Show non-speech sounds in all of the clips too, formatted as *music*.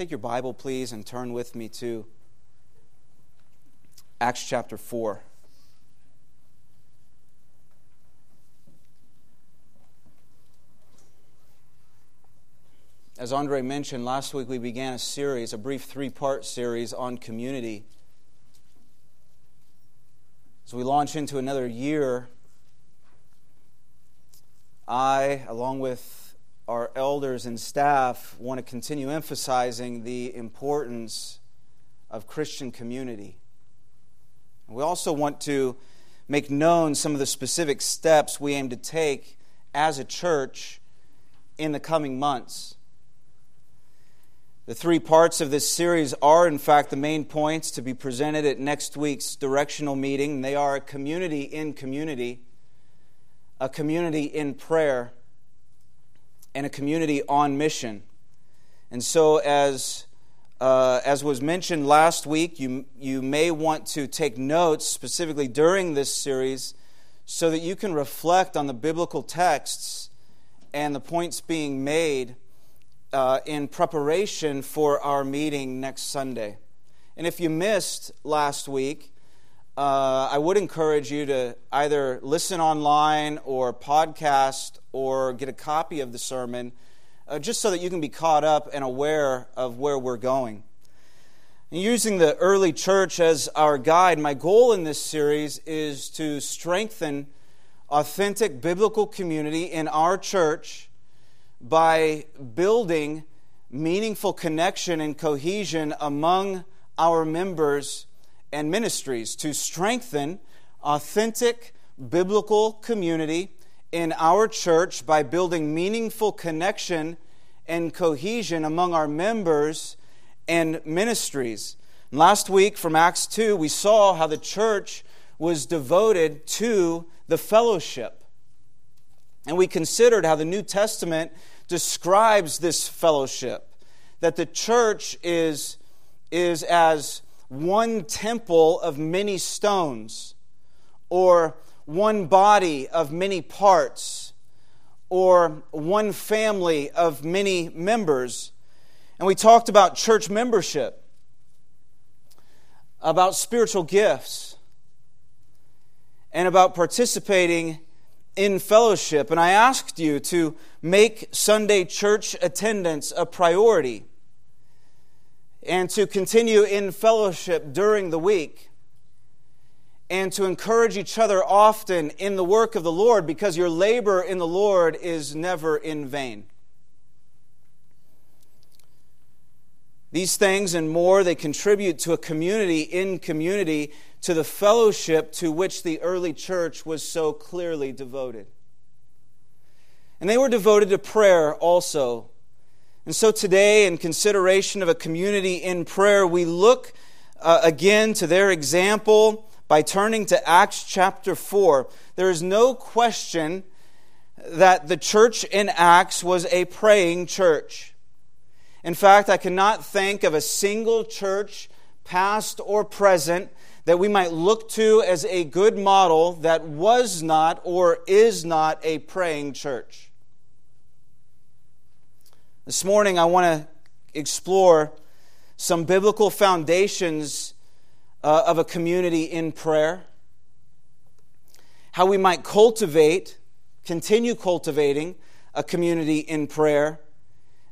Take your Bible, please, and turn with me to Acts chapter 4. As Andre mentioned, last week we began a series, a brief three part series on community. As we launch into another year, I, along with our elders and staff, want to continue emphasizing the importance of Christian community. We also want to make known some of the specific steps we aim to take as a church in the coming months. The three parts of this series are, in fact, the main points to be presented at next week's directional meeting. They are a community in community, a community in prayer, and a community on mission. And so, as, uh, as was mentioned last week, you, you may want to take notes specifically during this series so that you can reflect on the biblical texts and the points being made uh, in preparation for our meeting next Sunday. And if you missed last week, uh, I would encourage you to either listen online or podcast or get a copy of the sermon uh, just so that you can be caught up and aware of where we're going. And using the early church as our guide, my goal in this series is to strengthen authentic biblical community in our church by building meaningful connection and cohesion among our members and ministries to strengthen authentic biblical community in our church by building meaningful connection and cohesion among our members and ministries. Last week from Acts 2, we saw how the church was devoted to the fellowship. And we considered how the New Testament describes this fellowship that the church is, is as one temple of many stones, or one body of many parts, or one family of many members. And we talked about church membership, about spiritual gifts, and about participating in fellowship. And I asked you to make Sunday church attendance a priority and to continue in fellowship during the week and to encourage each other often in the work of the Lord because your labor in the Lord is never in vain. These things and more, they contribute to a community in community to the fellowship to which the early church was so clearly devoted. And they were devoted to prayer also. And so today, in consideration of a community in prayer, we look uh, again to their example by turning to Acts chapter 4. There is no question that the church in Acts was a praying church. In fact, I cannot think of a single church, past or present, that we might look to as a good model that was not or is not a praying church. This morning, I want to explore some biblical foundations uh, of a community in prayer, how we might cultivate, continue cultivating a community in prayer,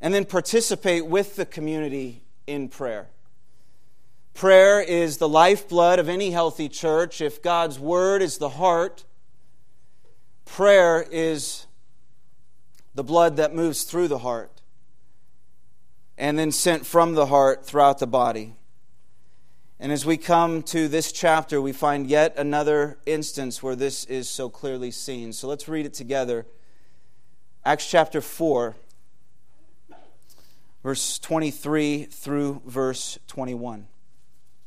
and then participate with the community in prayer. Prayer is the lifeblood of any healthy church. If God's Word is the heart, prayer is the blood that moves through the heart and then sent from the heart throughout the body. And as we come to this chapter, we find yet another instance where this is so clearly seen. So let's read it together. Acts chapter 4, verse 23 through verse 21.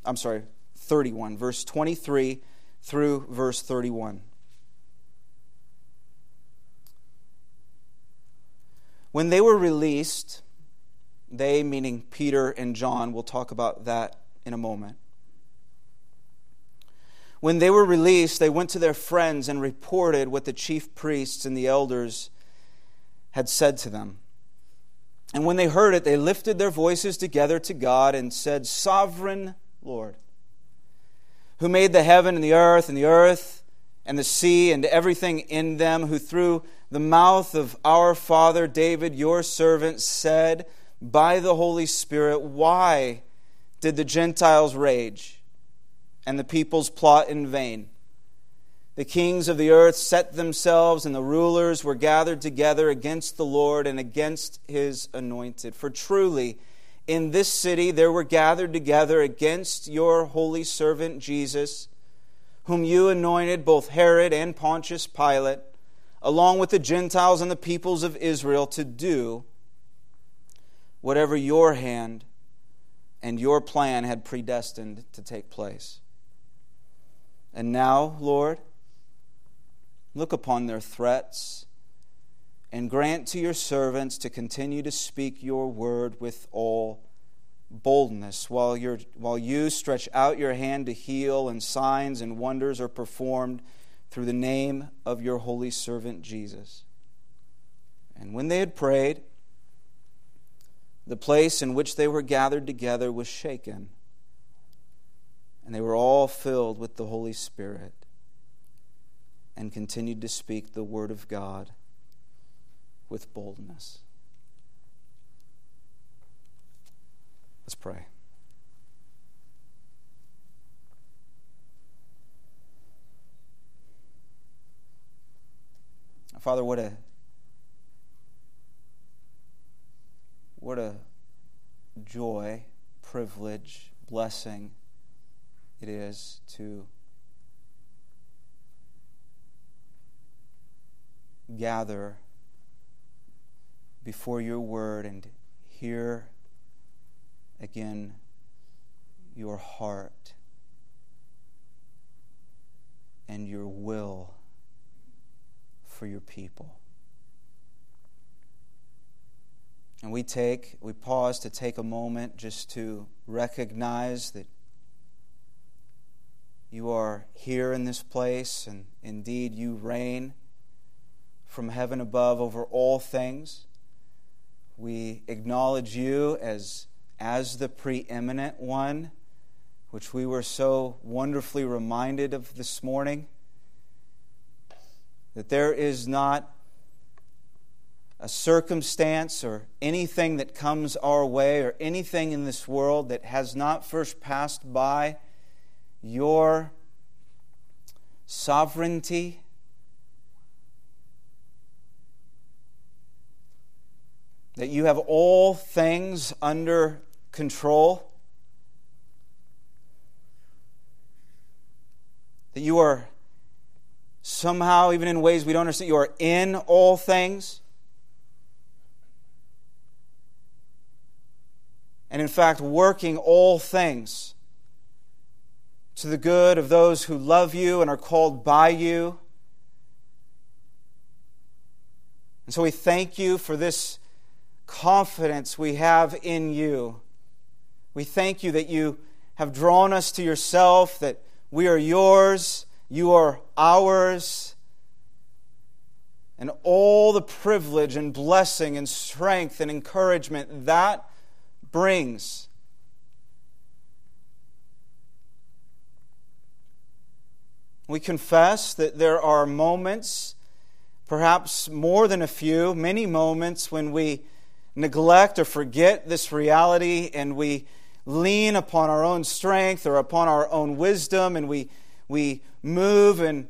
I'm sorry, 31, verse 23 through verse 31. When they were released, they, meaning Peter and John, we'll talk about that in a moment. When they were released, they went to their friends and reported what the chief priests and the elders had said to them. And when they heard it, they lifted their voices together to God and said, Sovereign Lord, who made the heaven and the earth and the earth and the sea and everything in them, who through the mouth of our father David, your servant, said by the Holy Spirit, Why did the Gentiles rage and the peoples plot in vain? The kings of the earth set themselves, and the rulers were gathered together against the Lord and against his anointed. For truly, in this city there were gathered together against your holy servant Jesus, whom you anointed, both Herod and Pontius Pilate, along with the Gentiles and the peoples of Israel, to do whatever your hand and your plan had predestined to take place. And now, Lord, Look upon their threats and grant to your servants to continue to speak your word with all boldness while, you while you stretch out your hand to heal and signs and wonders are performed through the name of your holy servant Jesus. And when they had prayed, the place in which they were gathered together was shaken, and they were all filled with the Holy Spirit and continued to speak the word of God with boldness. Let's pray. Father, what a what a joy, privilege, blessing it is to gather before your word and hear again your heart and your will for your people. And we take, we pause to take a moment just to recognize that you are here in this place and indeed you reign from heaven above over all things. We acknowledge you as, as the preeminent one, which we were so wonderfully reminded of this morning. That there is not a circumstance or anything that comes our way or anything in this world that has not first passed by your sovereignty that you have all things under control, that you are somehow, even in ways we don't understand, you are in all things. And in fact, working all things to the good of those who love you and are called by you. And so we thank you for this confidence we have in you. We thank you that you have drawn us to yourself, that we are yours, you are ours, and all the privilege and blessing and strength and encouragement that brings. We confess that there are moments, perhaps more than a few, many moments when we neglect or forget this reality and we lean upon our own strength or upon our own wisdom and we, we move and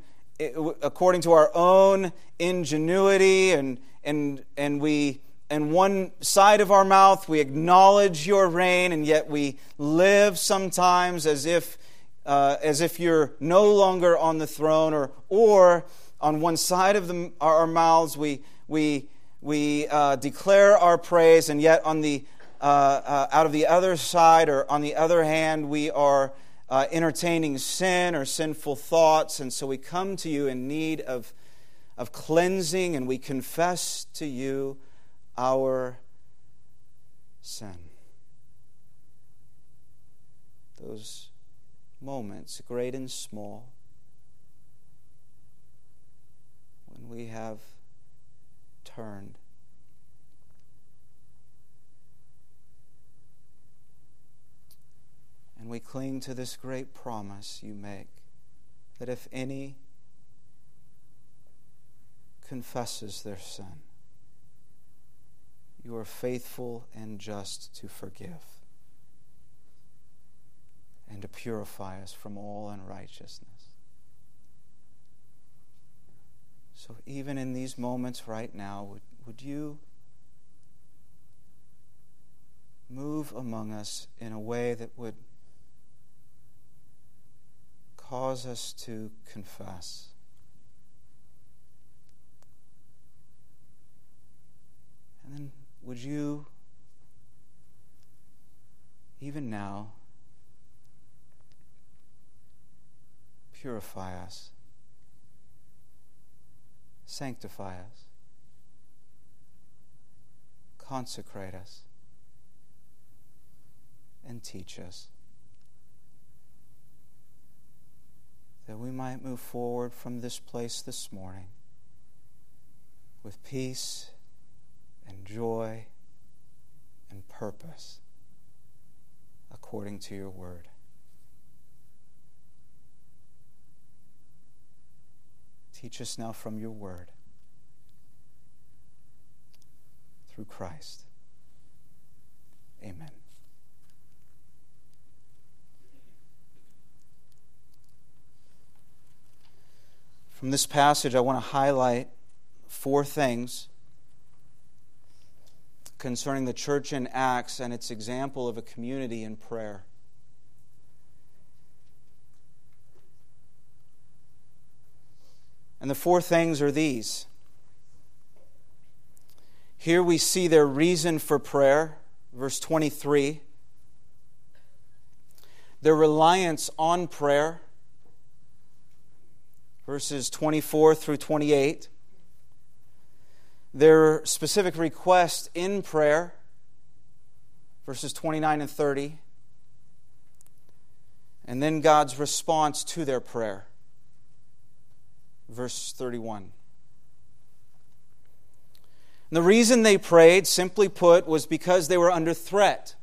according to our own ingenuity and, and, and we and one side of our mouth we acknowledge your reign and yet we live sometimes as if uh, as if you're no longer on the throne or or on one side of the, our mouths we we we uh, declare our praise, and yet on the uh, uh, out of the other side, or on the other hand, we are uh, entertaining sin or sinful thoughts, and so we come to you in need of of cleansing, and we confess to you our sin. Those moments, great and small, when we have turned. And we cling to this great promise you make that if any confesses their sin, you are faithful and just to forgive and to purify us from all unrighteousness. So, even in these moments right now, would, would you move among us in a way that would cause us to confess? And then, would you, even now, purify us, sanctify us, consecrate us, and teach us. That we might move forward from this place this morning with peace and joy and purpose according to your word. Teach us now from your word through Christ. Amen. From this passage, I want to highlight four things concerning the church in Acts and its example of a community in prayer. And the four things are these. Here we see their reason for prayer, verse 23. Their reliance on prayer, verses 24 through 28. Their specific request in prayer, verses 29 and 30. And then God's response to their prayer, verse 31. And the reason they prayed, simply put, was because they were under threat.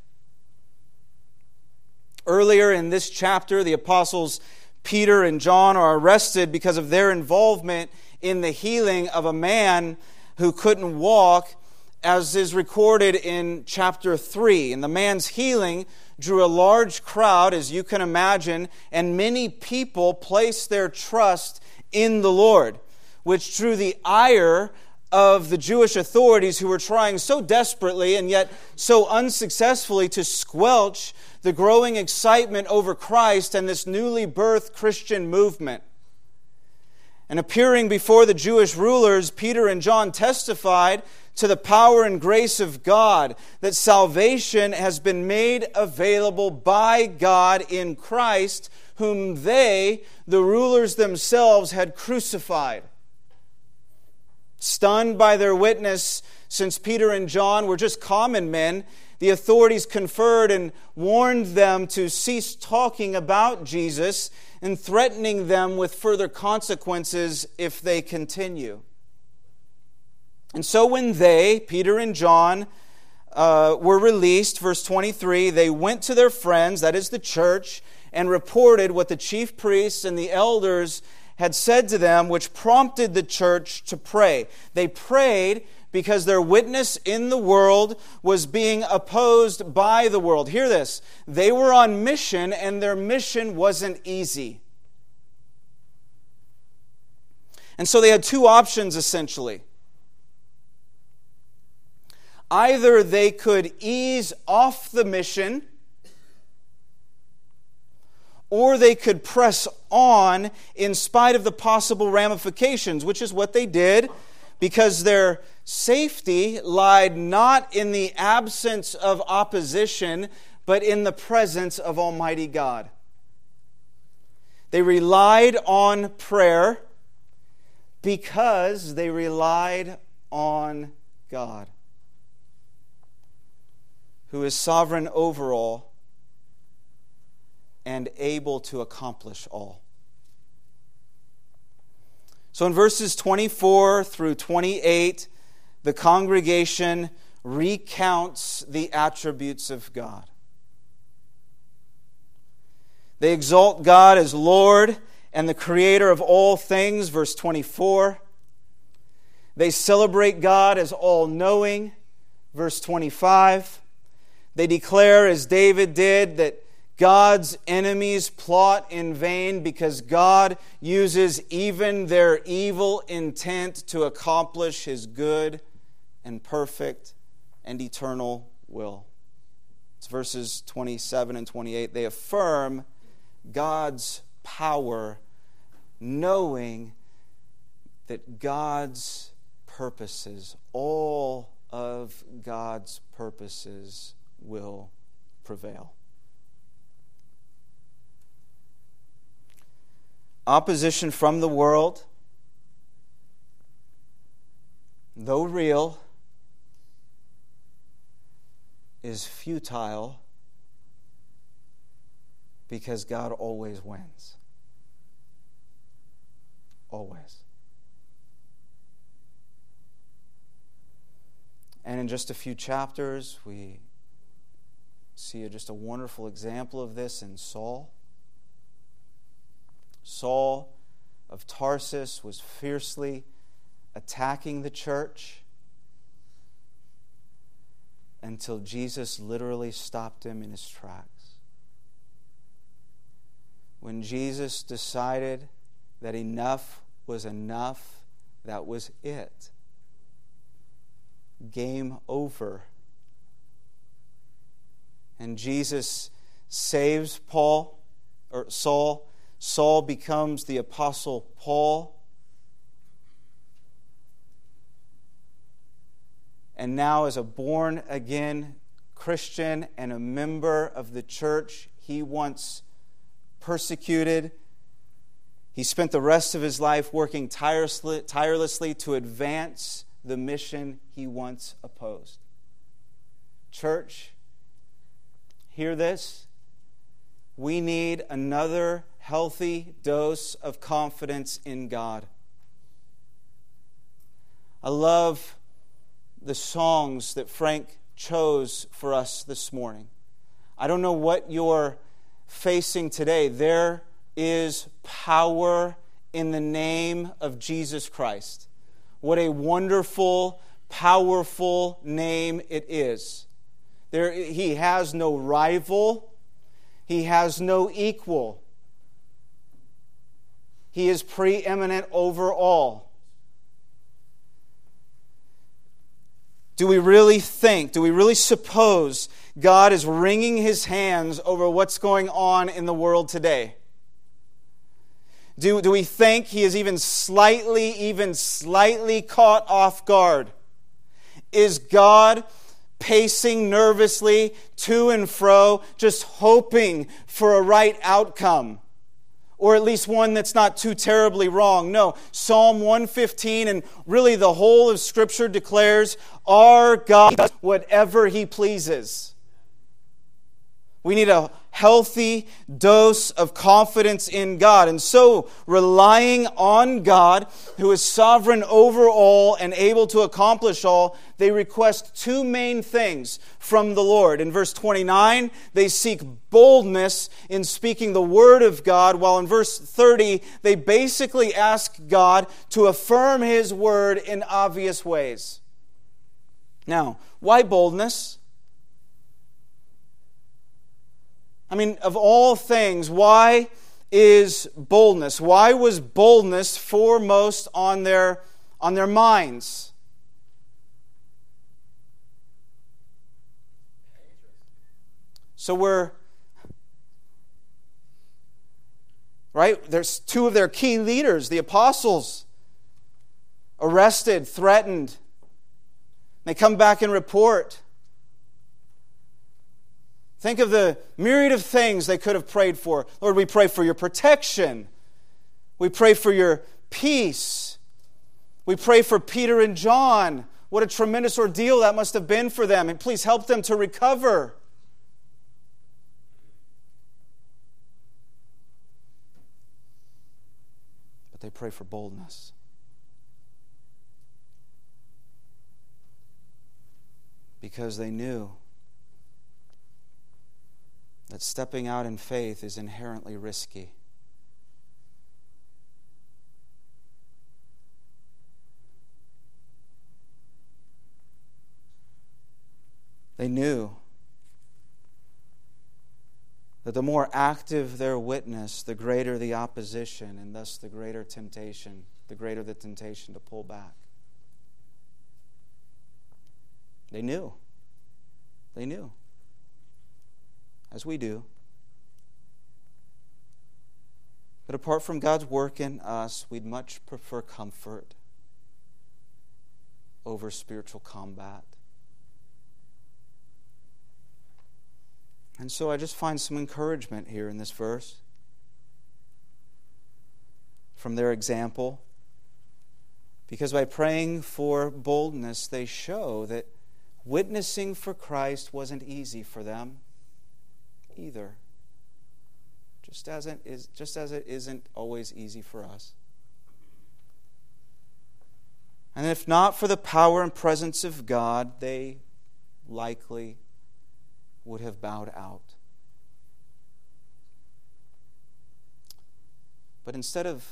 Earlier in this chapter, the apostles Peter and John are arrested because of their involvement in the healing of a man who couldn't walk, as is recorded in chapter 3. And the man's healing drew a large crowd, as you can imagine, and many people placed their trust in the Lord, which drew the ire of the Jewish authorities who were trying so desperately and yet so unsuccessfully to squelch the growing excitement over Christ and this newly birthed Christian movement. And appearing before the Jewish rulers, Peter and John testified to the power and grace of God, that salvation has been made available by God in Christ whom they, the rulers themselves, had crucified. Stunned by their witness, since Peter and John were just common men, the authorities conferred and warned them to cease talking about Jesus and threatening them with further consequences if they continue. And so when they, Peter and John, uh, were released, verse 23, they went to their friends, that is the church, and reported what the chief priests and the elders had said to them, which prompted the church to pray. They prayed because their witness in the world was being opposed by the world. Hear this they were on mission, and their mission wasn't easy. And so they had two options essentially. Either they could ease off the mission or they could press on in spite of the possible ramifications, which is what they did because their safety lied not in the absence of opposition, but in the presence of Almighty God. They relied on prayer because they relied on God, who is sovereign over all and able to accomplish all. So in verses 24 through 28, the congregation recounts the attributes of God. They exalt God as Lord and the creator of all things, verse 24. They celebrate God as all knowing, verse 25. They declare, as David did, that God's enemies plot in vain because God uses even their evil intent to accomplish his good and perfect and eternal will. It's verses 27 and 28. They affirm God's power, knowing that God's purposes, all of God's purposes, will prevail. Opposition from the world, though real, is futile because God always wins. Always. And in just a few chapters, we see just a wonderful example of this in Saul. Saul of Tarsus was fiercely attacking the church until Jesus literally stopped him in his tracks. When Jesus decided that enough was enough, that was it. Game over. And Jesus saves Paul or Saul. Saul becomes the apostle Paul. And now, as a born again Christian and a member of the church, he once persecuted. He spent the rest of his life working tirelessly, tirelessly to advance the mission he once opposed. Church, hear this. We need another healthy dose of confidence in God. I love the songs that Frank chose for us this morning. I don't know what you're facing today. There is power in the name of Jesus Christ. What a wonderful, powerful name it is. There, he has no rival, he has no equal. He is preeminent over all. Do we really think, do we really suppose God is wringing his hands over what's going on in the world today? Do, do we think he is even slightly, even slightly caught off guard? Is God pacing nervously to and fro, just hoping for a right outcome? Or at least one that's not too terribly wrong. No, Psalm 115 and really the whole of Scripture declares our God does whatever He pleases. We need a healthy dose of confidence in God. And so, relying on God, who is sovereign over all and able to accomplish all, they request two main things from the Lord. In verse 29, they seek boldness in speaking the word of God, while in verse 30, they basically ask God to affirm his word in obvious ways. Now, why boldness? I mean, of all things, why is boldness? Why was boldness foremost on their, on their minds? So we're right? There's two of their key leaders, the apostles, arrested, threatened. They come back and report. Think of the myriad of things they could have prayed for. Lord, we pray for your protection. We pray for your peace. We pray for Peter and John. What a tremendous ordeal that must have been for them. And please help them to recover. But they pray for boldness. Because they knew that stepping out in faith is inherently risky. They knew that the more active their witness, the greater the opposition, and thus the greater temptation, the greater the temptation to pull back. They knew. They knew. As we do. But apart from God's work in us, we'd much prefer comfort over spiritual combat. And so I just find some encouragement here in this verse from their example. Because by praying for boldness, they show that witnessing for Christ wasn't easy for them either. Just as it, is, just as it isn't always easy for us. And if not for the power and presence of God, they likely would have bowed out. But instead of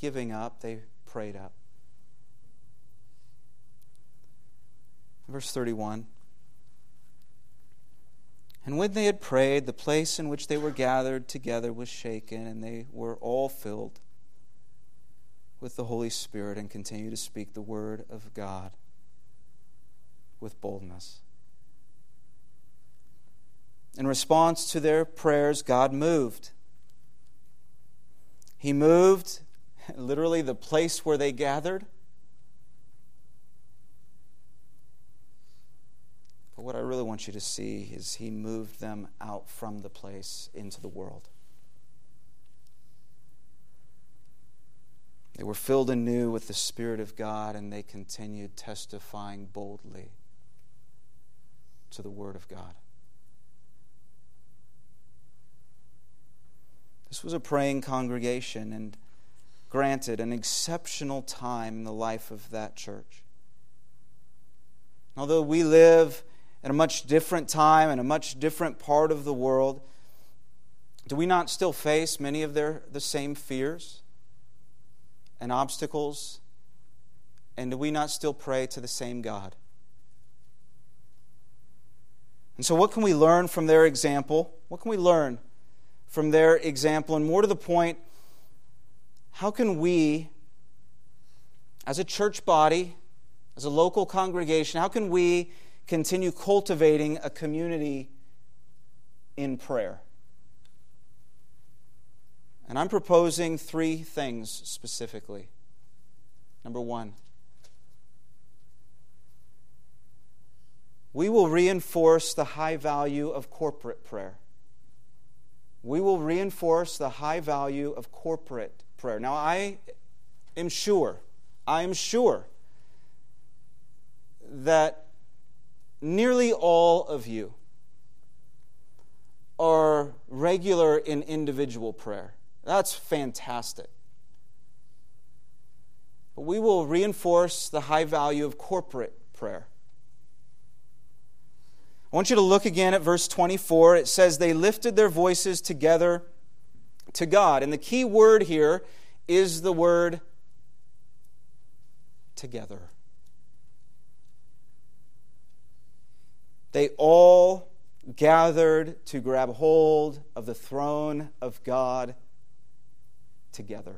giving up, they prayed up. Verse 31. And when they had prayed, the place in which they were gathered together was shaken, and they were all filled with the Holy Spirit and continued to speak the word of God with boldness. In response to their prayers, God moved. He moved *laughs* literally the place where they gathered. But what I really want you to see is He moved them out from the place into the world. They were filled anew with the Spirit of God, and they continued testifying boldly to the Word of God. This was a praying congregation and granted an exceptional time in the life of that church. Although we live in a much different time and a much different part of the world, do we not still face many of their, the same fears and obstacles? And do we not still pray to the same God? And so, what can we learn from their example? What can we learn from their example. And more to the point, how can we, as a church body, as a local congregation, how can we continue cultivating a community in prayer? And I'm proposing three things specifically. Number one, we will reinforce the high value of corporate prayer we will reinforce the high value of corporate prayer. Now, I am sure, I am sure that nearly all of you are regular in individual prayer. That's fantastic. But we will reinforce the high value of corporate prayer. I want you to look again at verse 24. It says, They lifted their voices together to God. And the key word here is the word together. They all gathered to grab hold of the throne of God together.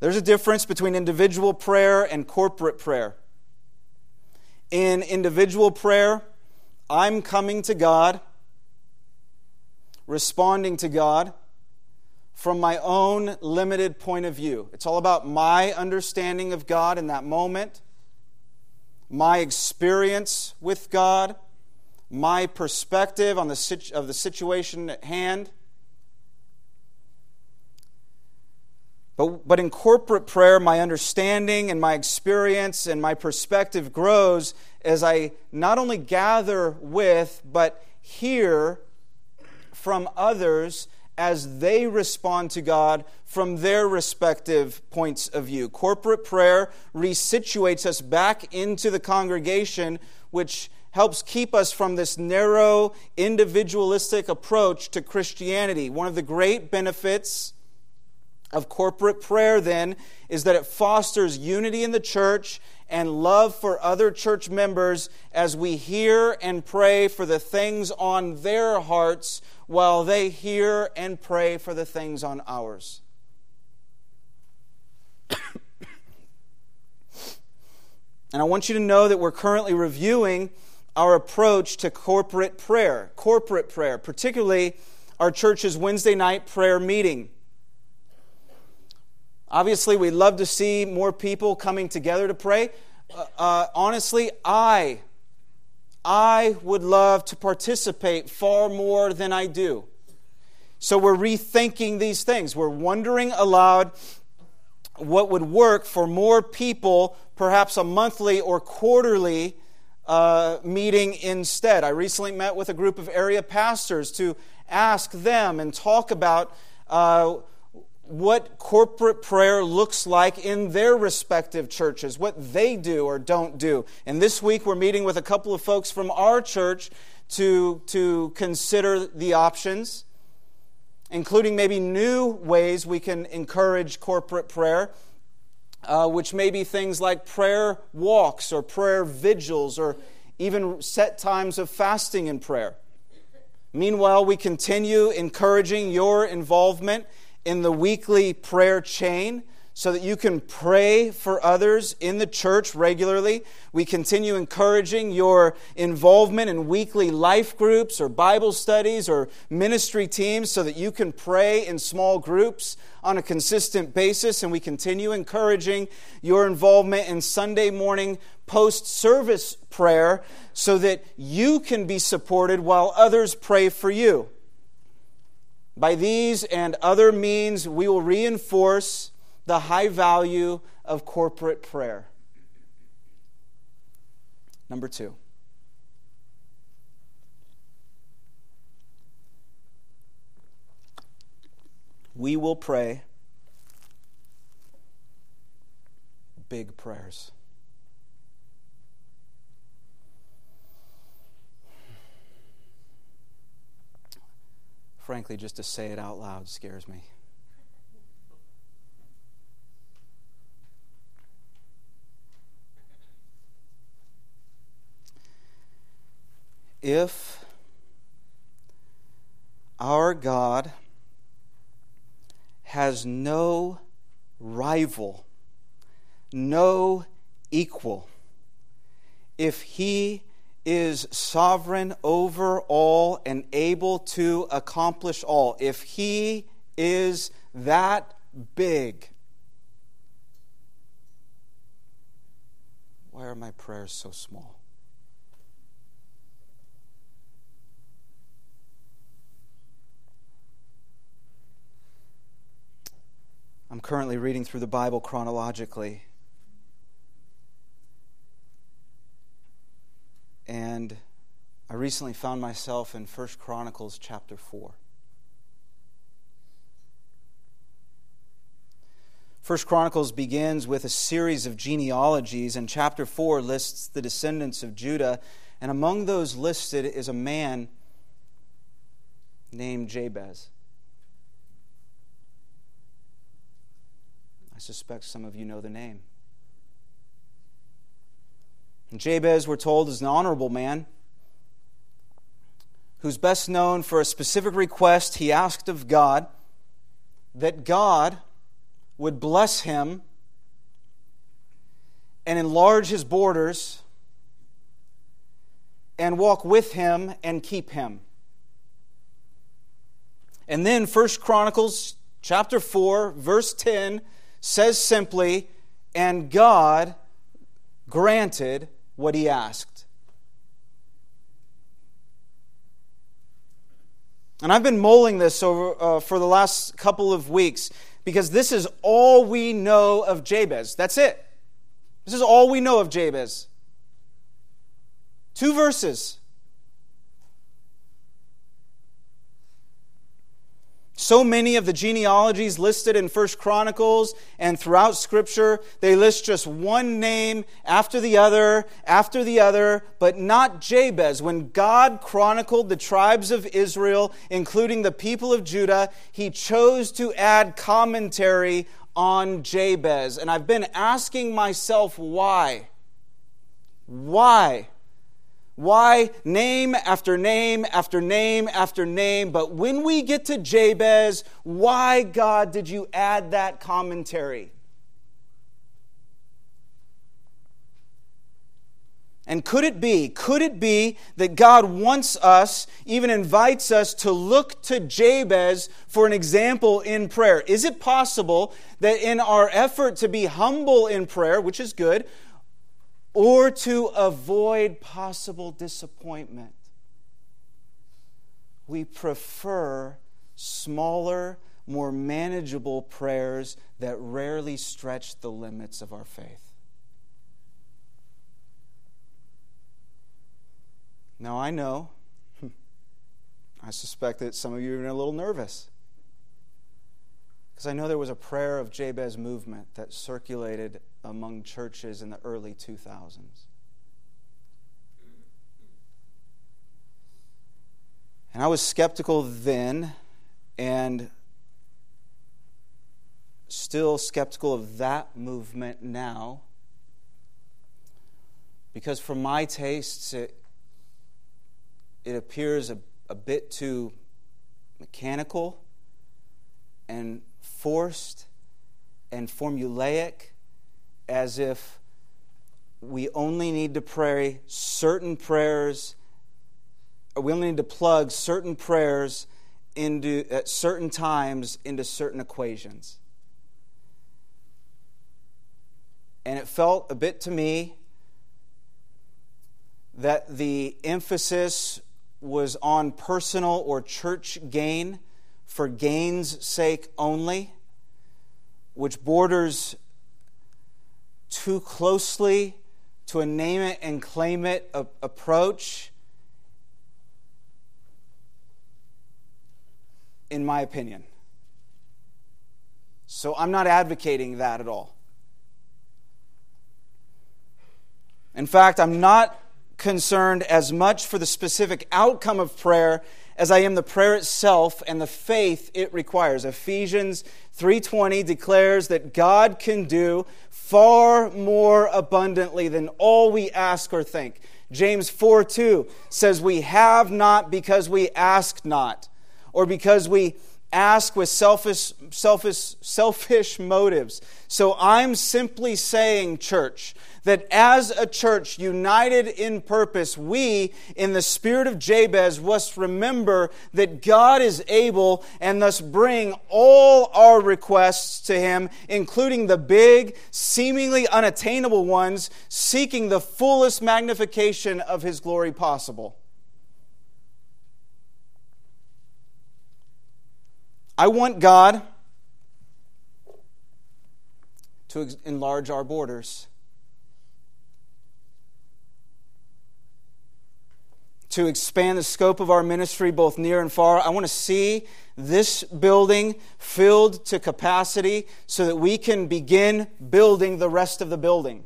There's a difference between individual prayer and corporate prayer in individual prayer, I'm coming to God, responding to God from my own limited point of view. It's all about my understanding of God in that moment, my experience with God, my perspective on the situ- of the situation at hand. But, but in corporate prayer, my understanding and my experience and my perspective grows as I not only gather with, but hear from others as they respond to God from their respective points of view. Corporate prayer resituates us back into the congregation, which helps keep us from this narrow, individualistic approach to Christianity. One of the great benefits of corporate prayer, then, is that it fosters unity in the church and love for other church members as we hear and pray for the things on their hearts while they hear and pray for the things on ours. *coughs* and I want you to know that we're currently reviewing our approach to corporate prayer, corporate prayer, particularly our church's Wednesday night prayer meeting. Obviously, we'd love to see more people coming together to pray. Uh, uh, honestly, I, I would love to participate far more than I do. So we're rethinking these things. We're wondering aloud what would work for more people, perhaps a monthly or quarterly uh, meeting instead. I recently met with a group of area pastors to ask them and talk about. What corporate prayer looks like in their respective churches, what they do or don't do. And this week we're meeting with a couple of folks from our church to, to consider the options, including maybe new ways we can encourage corporate prayer. Uh, which may be things like prayer walks or prayer vigils or even set times of fasting and prayer. Meanwhile, we continue encouraging your involvement in the weekly prayer chain so that you can pray for others in the church regularly. We continue encouraging your involvement in weekly life groups or Bible studies or ministry teams so that you can pray in small groups on a consistent basis. And we continue encouraging your involvement in Sunday morning post service prayer so that you can be supported while others pray for you. By these and other means, we will reinforce the high value of corporate prayer. Number two. We will pray big prayers. Frankly, just to say it out loud scares me. If our God has no rival, no equal, if he is sovereign over all and able to accomplish all. If He is that big, why are my prayers so small? I'm currently reading through the Bible chronologically. And I recently found myself in 1 Chronicles chapter 4. First Chronicles begins with a series of genealogies, and chapter 4 lists the descendants of Judah. And among those listed is a man named Jabez. I suspect some of you know the name. And Jabez, we're told, is an honorable man who's best known for a specific request he asked of God that God would bless him and enlarge his borders and walk with him and keep him. And then First Chronicles chapter 4 verse 10 says simply and God granted what he asked. And I've been mulling this over, uh, for the last couple of weeks because this is all we know of Jabez. That's it. This is all we know of Jabez. Two verses. So many of the genealogies listed in First Chronicles and throughout Scripture, they list just one name after the other, after the other, but not Jabez. When God chronicled the tribes of Israel, including the people of Judah, he chose to add commentary on Jabez. And I've been asking myself why. Why? Why name after name after name after name? But when we get to Jabez, why, God, did you add that commentary? And could it be, could it be that God wants us, even invites us to look to Jabez for an example in prayer? Is it possible that in our effort to be humble in prayer, which is good, or to avoid possible disappointment. We prefer smaller, more manageable prayers that rarely stretch the limits of our faith. Now, I know, *laughs* I suspect that some of you are a little nervous. Because I know there was a prayer of Jabez movement that circulated among churches in the early 2000s. And I was skeptical then and still skeptical of that movement now because for my tastes it, it appears a, a bit too mechanical and forced and formulaic as if we only need to pray certain prayers, or we only need to plug certain prayers into at certain times into certain equations. And it felt a bit to me that the emphasis was on personal or church gain for gain's sake only, which borders too closely to a name it and claim it approach, in my opinion. So I'm not advocating that at all. In fact, I'm not concerned as much for the specific outcome of prayer as I am the prayer itself and the faith it requires. Ephesians 3:20 declares that God can do far more abundantly than all we ask or think. James 4 2 says, We have not because we ask not, or because we ask with selfish, selfish, selfish motives. So I'm simply saying, church, that as a church united in purpose, we, in the spirit of Jabez, must remember that God is able and thus bring all our requests to Him, including the big, seemingly unattainable ones, seeking the fullest magnification of His glory possible. I want God to enlarge our borders, to expand the scope of our ministry both near and far. I want to see this building filled to capacity so that we can begin building the rest of the building.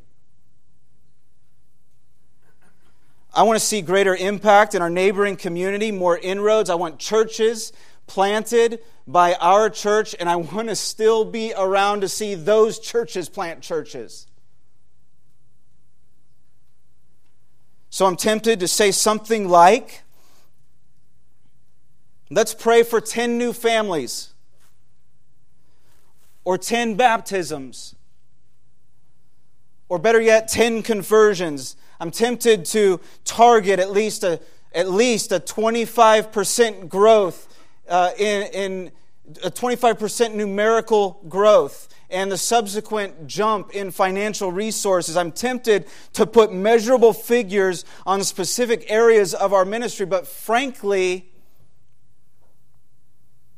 I want to see greater impact in our neighboring community, more inroads. I want churches planted by our church, and I want to still be around to see those churches plant churches. So I'm tempted to say something like, let's pray for 10 new families or 10 baptisms or better yet 10 conversions. I'm tempted to target at least a at least a 25% growth uh, in, in a 25% numerical growth and the subsequent jump in financial resources. I'm tempted to put measurable figures on specific areas of our ministry, but frankly,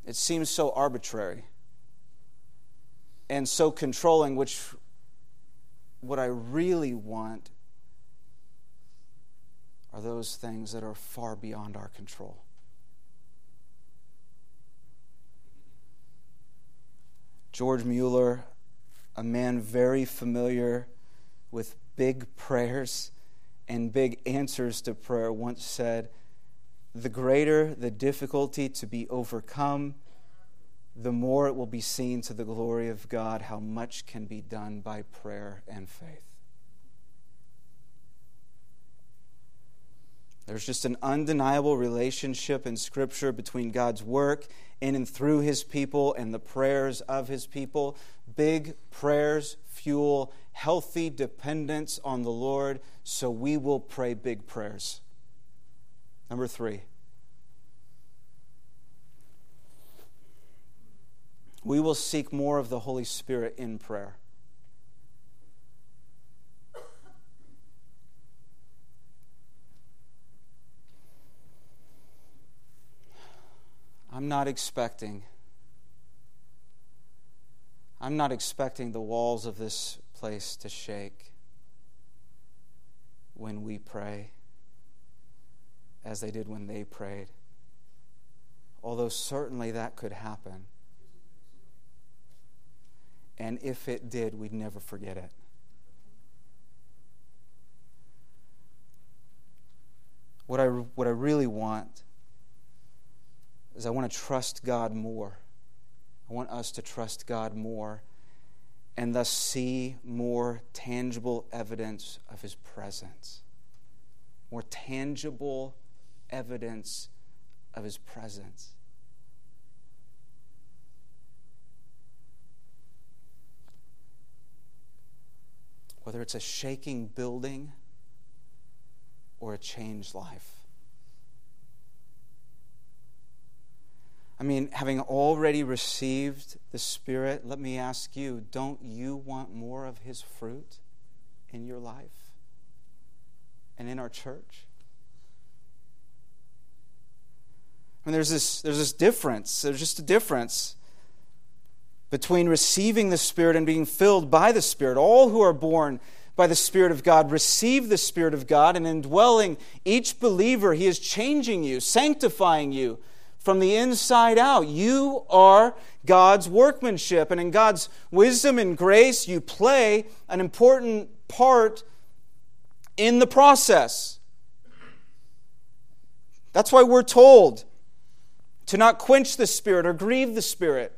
it seems so arbitrary and so controlling, which what I really want are those things that are far beyond our control. George Mueller, a man very familiar with big prayers and big answers to prayer, once said, The greater the difficulty to be overcome, the more it will be seen to the glory of God how much can be done by prayer and faith. There's just an undeniable relationship in Scripture between God's work in and through His people and the prayers of His people. Big prayers fuel healthy dependence on the Lord, so we will pray big prayers. Number three. We will seek more of the Holy Spirit in prayer. I'm not expecting. I'm not expecting the walls of this place to shake when we pray as they did when they prayed. Although certainly that could happen. And if it did, we'd never forget it. What I, what I really want is I want to trust God more. I want us to trust God more and thus see more tangible evidence of His presence. More tangible evidence of His presence. Whether it's a shaking building or a changed life. I mean, having already received the Spirit, let me ask you don't you want more of His fruit in your life and in our church? I mean, there's this, there's this difference. There's just a difference between receiving the Spirit and being filled by the Spirit. All who are born by the Spirit of God receive the Spirit of God, and indwelling each believer, He is changing you, sanctifying you from the inside out. You are God's workmanship, and in God's wisdom and grace, you play an important part in the process. That's why we're told to not quench the Spirit or grieve the Spirit.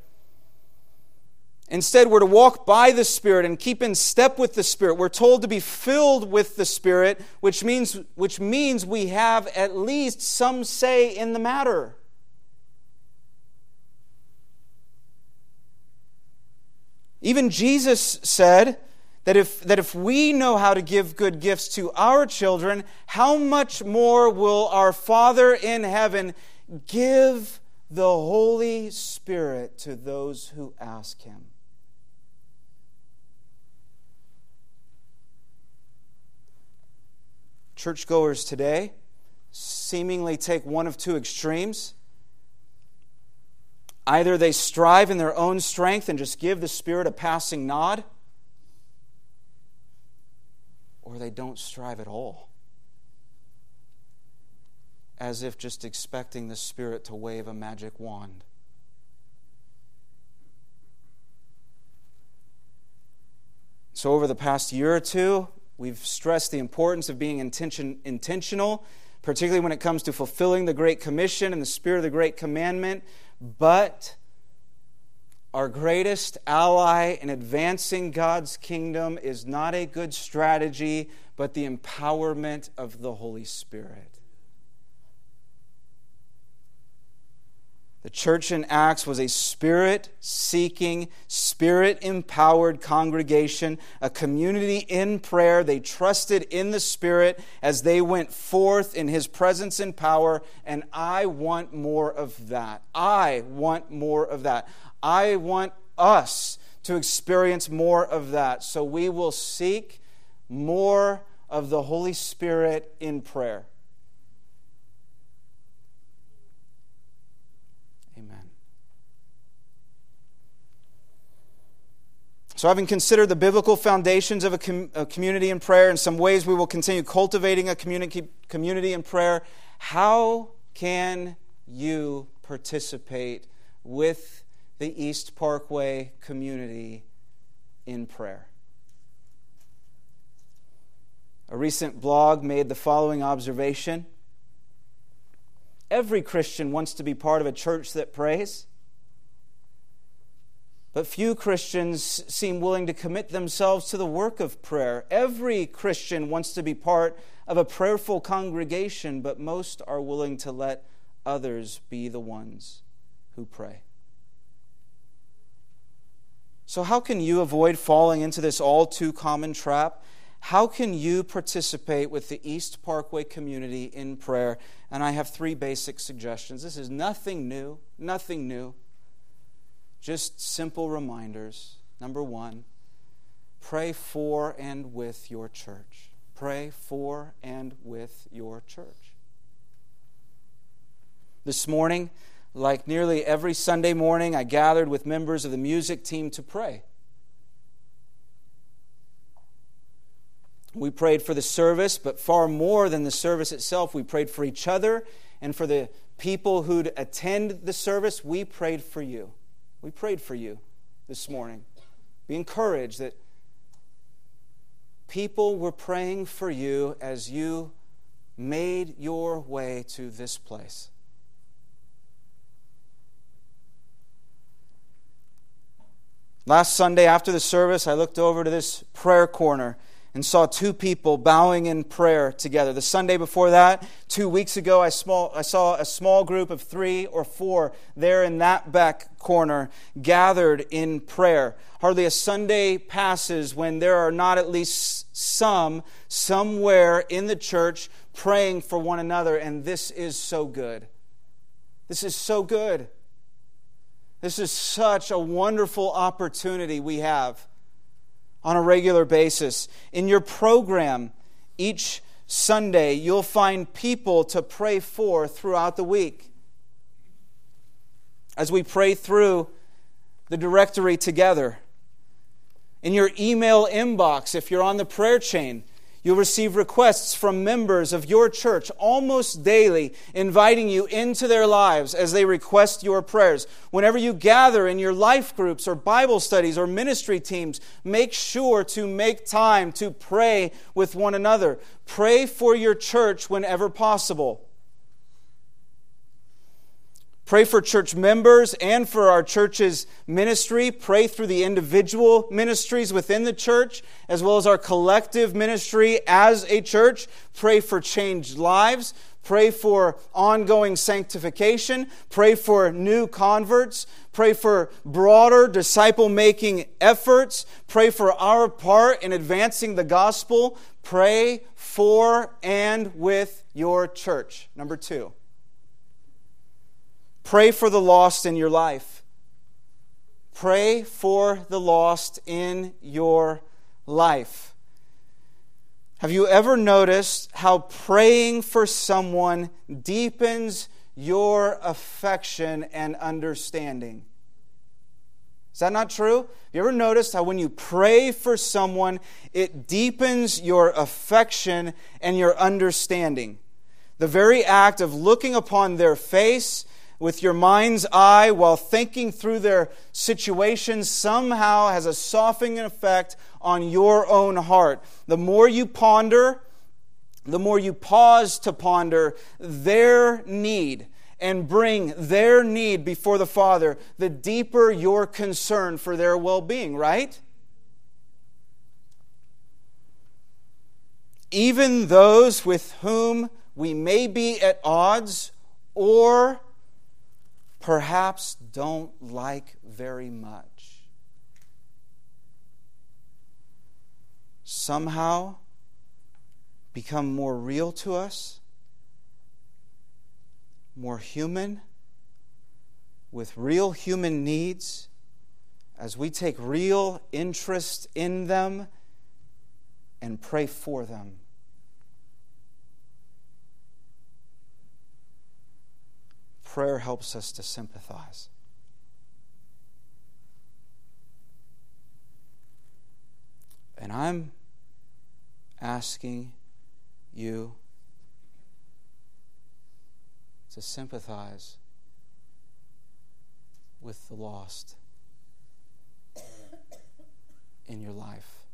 Instead, we're to walk by the Spirit and keep in step with the Spirit. We're told to be filled with the Spirit, which means, which means we have at least some say in the matter. Even Jesus said that if, that if we know how to give good gifts to our children, how much more will our Father in heaven give the Holy Spirit to those who ask Him? Churchgoers today seemingly take one of two extremes. Either they strive in their own strength and just give the Spirit a passing nod, or they don't strive at all, as if just expecting the Spirit to wave a magic wand. So, over the past year or two, we've stressed the importance of being intention, intentional, particularly when it comes to fulfilling the Great Commission and the Spirit of the Great Commandment. But our greatest ally in advancing God's kingdom is not a good strategy, but the empowerment of the Holy Spirit. The church in Acts was a spirit seeking, spirit empowered congregation, a community in prayer. They trusted in the Spirit as they went forth in His presence and power, and I want more of that. I want more of that. I want us to experience more of that. So we will seek more of the Holy Spirit in prayer. So, having considered the biblical foundations of a, com- a, community in prayer, and some ways we will continue cultivating a community, community in prayer, how can you participate with the East Parkway community in prayer. A recent blog made the following observation Every Christian wants to be part of a church that prays. But few Christians seem willing to commit themselves to the work of prayer. Every Christian wants to be part of a prayerful congregation, but most are willing to let others be the ones who pray. So, how can you avoid falling into this all too common trap? How can you participate with the East Parkway community in prayer? And I have three basic suggestions. This is nothing new, nothing new. Just simple reminders. Number one, pray for and with your church. Pray for and with your church. This morning, like nearly every Sunday morning, I gathered with members of the music team to pray. We prayed for the service, but far more than the service itself, we prayed for each other and for the people who'd attend the service. We prayed for you. We prayed for you this morning. Be encouraged that people were praying for you as you made your way to this place. Last Sunday after the service, I looked over to this prayer corner and saw two people bowing in prayer together. The Sunday before that, two weeks ago, I, small, I saw a small group of three or four there in that back corner gathered in prayer. Hardly a Sunday passes when there are not at least some somewhere in the church praying for one another, and this is so good. This is so good. This is such a wonderful opportunity we have on a regular basis. In your program, each Sunday, you'll find people to pray for throughout the week. As we pray through the directory together, in your email inbox, if you're on the prayer chain, You'll receive requests from members of your church almost daily, inviting you into their lives as they request your prayers. Whenever you gather in your life groups or Bible studies or ministry teams, make sure to make time to pray with one another. Pray for your church whenever possible. Pray for church members and for our church's ministry. Pray through the individual ministries within the church, as well as our collective ministry as a church. Pray for changed lives. Pray for ongoing sanctification. Pray for new converts. Pray for broader disciple making efforts. Pray for our part in advancing the gospel. Pray for and with your church. Number two. Pray for the lost in your life. Pray for the lost in your life. Have you ever noticed how praying for someone deepens your affection and understanding? Is that not true? Have you ever noticed how when you pray for someone, it deepens your affection and your understanding? The very act of looking upon their face with your mind's eye while thinking through their situation somehow has a softening effect on your own heart. The more you ponder, the more you pause to ponder their need and bring their need before the Father, the deeper your concern for their well being, right? Even those with whom we may be at odds or perhaps don't like very much. Somehow become more real to us, more human, with real human needs, as we take real interest in them and pray for them. Prayer helps us to sympathize. And I'm asking you to sympathize with the lost in your life.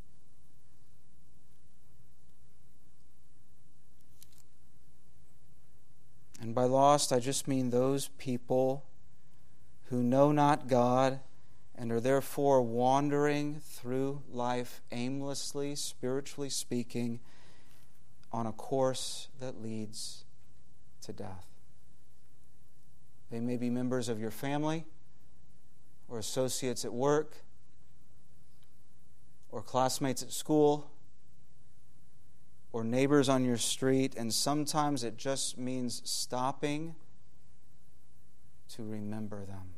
And by lost, I just mean those people who know not God and are therefore wandering through life aimlessly, spiritually speaking, on a course that leads to death. They may be members of your family or associates at work or classmates at school or neighbors on your street, and sometimes it just means stopping to remember them.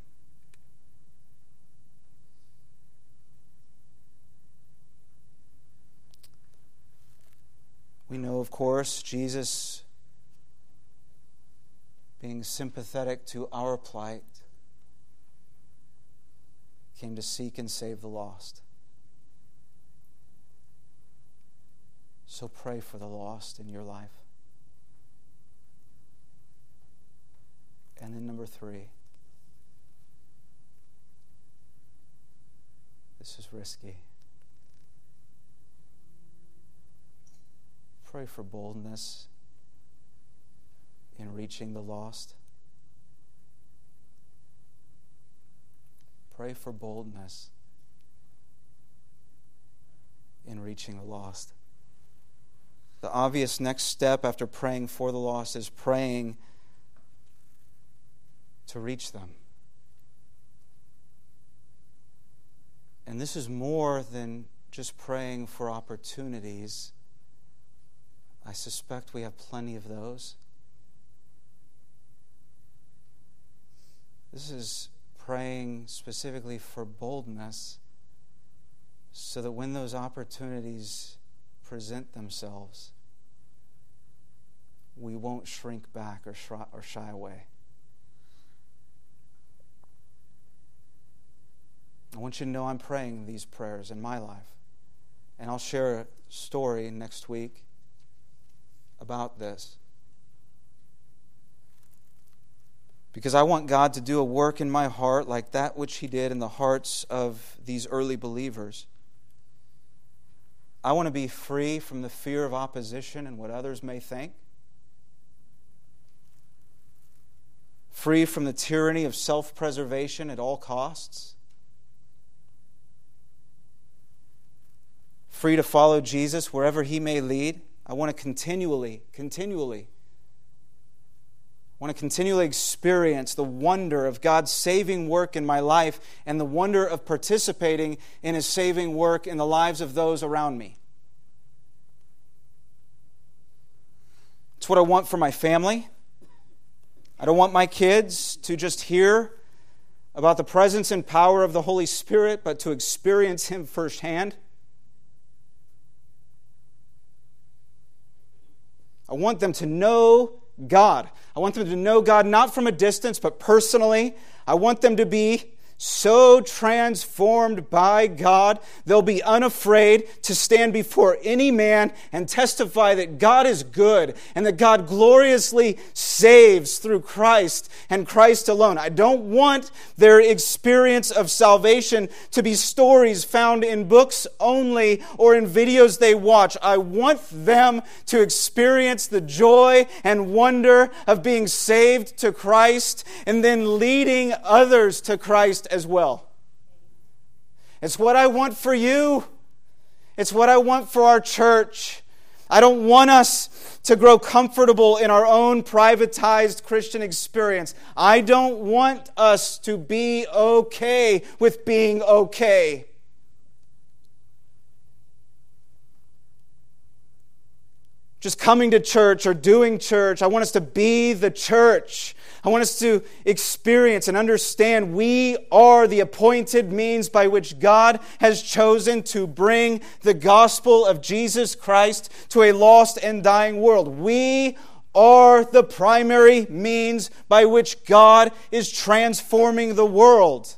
We know, of course, Jesus being sympathetic to our plight came to seek and save the lost. So pray for the lost in your life. And then, number three, this is risky. Pray for boldness in reaching the lost. Pray for boldness in reaching the lost the obvious next step after praying for the lost is praying to reach them. And this is more than just praying for opportunities. I suspect we have plenty of those. This is praying specifically for boldness so that when those opportunities present themselves, we won't shrink back or, or shy away. I want you to know I'm praying these prayers in my life. And I'll share a story next week about this. Because I want God to do a work in my heart like that which He did in the hearts of these early believers. I want to be free from the fear of opposition and what others may think. Free from the tyranny of self preservation at all costs. Free to follow Jesus wherever he may lead. I want to continually, continually I want to continually experience the wonder of God's saving work in my life and the wonder of participating in His saving work in the lives of those around me. It's what I want for my family. I don't want my kids to just hear about the presence and power of the Holy Spirit, but to experience Him firsthand. I want them to know God. I want them to know God not from a distance, but personally. I want them to be so transformed by God, they'll be unafraid to stand before any man and testify that God is good and that God gloriously saves through Christ and Christ alone. I don't want their experience of salvation to be stories found in books only or in videos they watch. I want them to experience the joy and wonder of being saved to Christ and then leading others to Christ as well. It's what I want for you. It's what I want for our church. I don't want us to grow comfortable in our own privatized Christian experience. I don't want us to be okay with being okay. Just coming to church or doing church. I want us to be the church. I want us to experience and understand we are the appointed means by which God has chosen to bring the gospel of Jesus Christ to a lost and dying world. We are the primary means by which God is transforming the world.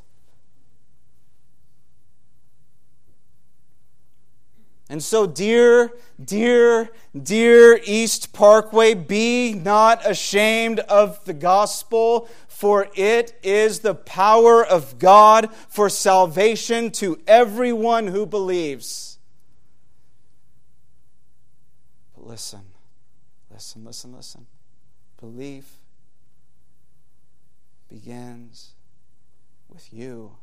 And so, dear, dear, dear East Parkway, be not ashamed of the gospel, for it is the power of God for salvation to everyone who believes. But listen, listen, listen, listen. Belief begins with you.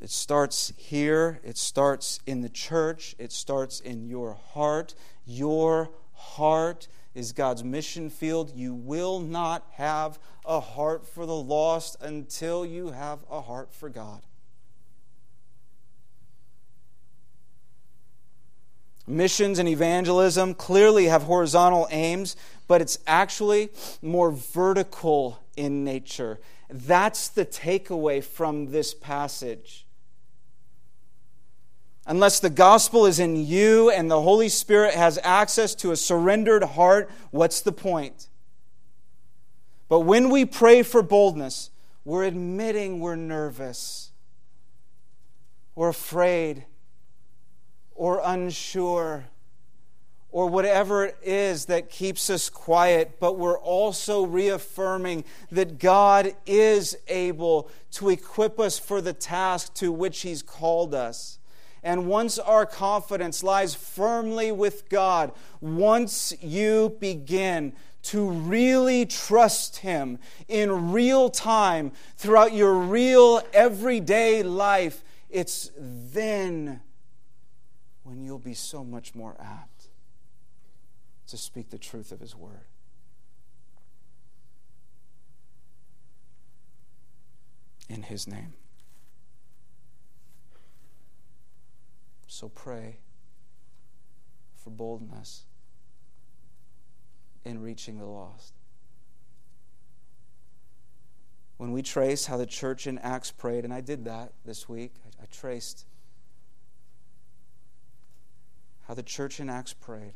It starts here, it starts in the church, it starts in your heart. Your heart is God's mission field. You will not have a heart for the lost until you have a heart for God. Missions and evangelism clearly have horizontal aims, but it's actually more vertical in nature. That's the takeaway from this passage. Unless the gospel is in you and the Holy Spirit has access to a surrendered heart, what's the point? But when we pray for boldness, we're admitting we're nervous, or afraid, or unsure, or whatever it is that keeps us quiet, but we're also reaffirming that God is able to equip us for the task to which He's called us. And once our confidence lies firmly with God, once you begin to really trust Him in real time throughout your real everyday life, it's then when you'll be so much more apt to speak the truth of His Word. In His name. So pray for boldness in reaching the lost. When we trace how the church in Acts prayed, and I did that this week, I, I traced how the church in Acts prayed.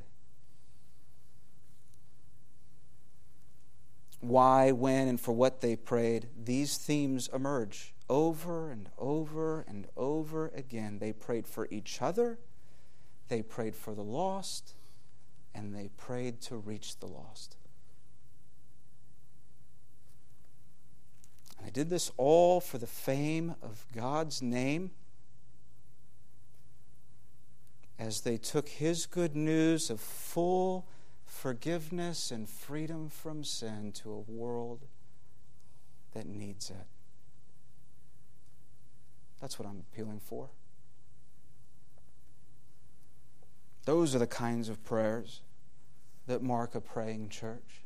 Why, when, and for what they prayed, these themes emerge over and over and over again. They prayed for each other, they prayed for the lost, and they prayed to reach the lost. I did this all for the fame of God's name as they took His good news of full forgiveness and freedom from sin to a world that needs it. That's what I'm appealing for. Those are the kinds of prayers that mark a praying church.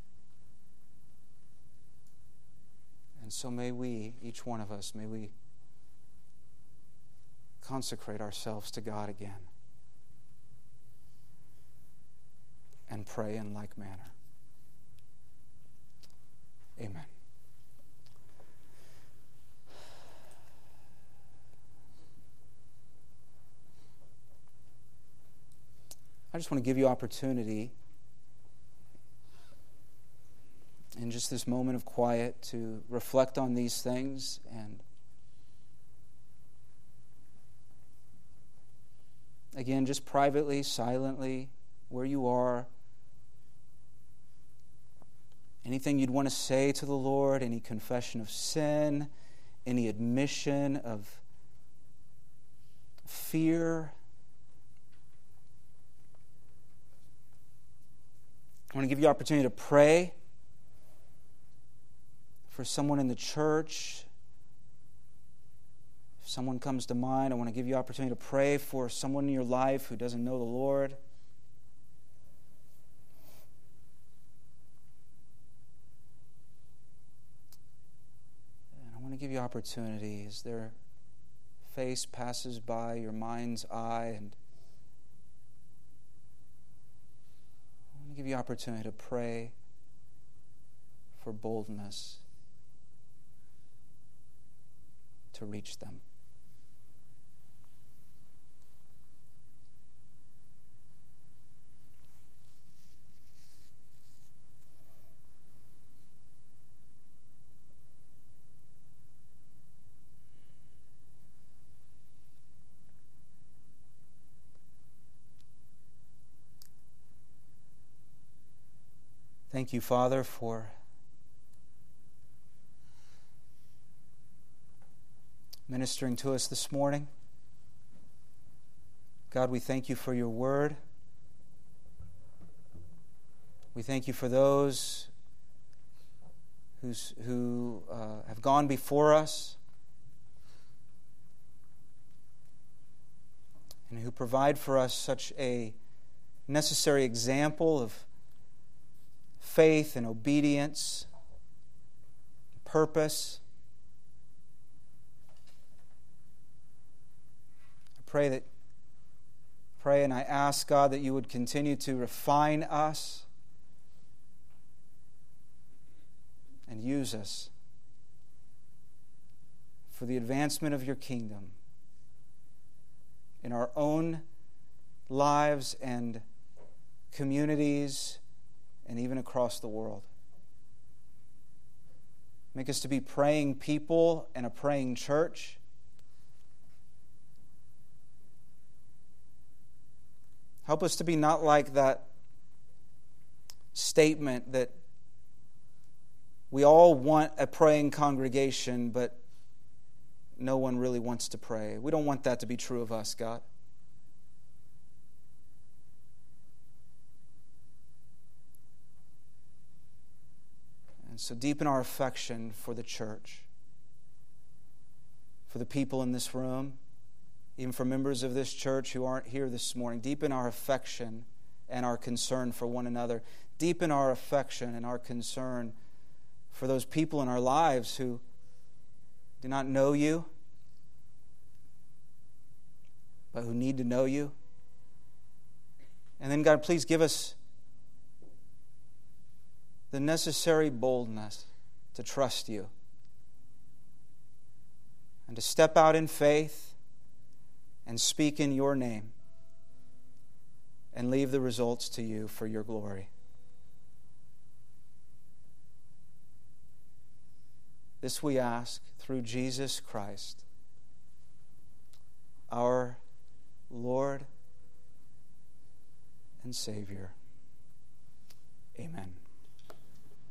And so may we, each one of us, may we consecrate ourselves to God again and pray in like manner. Amen. I just want to give you opportunity in just this moment of quiet to reflect on these things and again just privately silently where you are anything you'd want to say to the lord any confession of sin any admission of fear want to give you opportunity to pray for someone in the church. If someone comes to mind, I want to give you opportunity to pray for someone in your life who doesn't know the Lord. And I want to give you opportunity as their face passes by your mind's eye and give you opportunity to pray for boldness to reach them. Thank you, Father, for ministering to us this morning. God, we thank you for your word. We thank you for those who's, who uh, have gone before us and who provide for us such a necessary example of faith and obedience, purpose. I pray that pray and I ask God that you would continue to refine us and use us for the advancement of your kingdom in our own lives and communities and even across the world. Make us to be praying people and a praying church. Help us to be not like that statement that we all want a praying congregation, but no one really wants to pray. We don't want that to be true of us, God. And so deepen our affection for the church, for the people in this room, even for members of this church who aren't here this morning. Deepen our affection and our concern for one another. Deepen our affection and our concern for those people in our lives who do not know you, but who need to know you. And then, God, please give us the necessary boldness to trust you and to step out in faith and speak in your name and leave the results to you for your glory. This we ask through Jesus Christ, our Lord and Savior. Amen.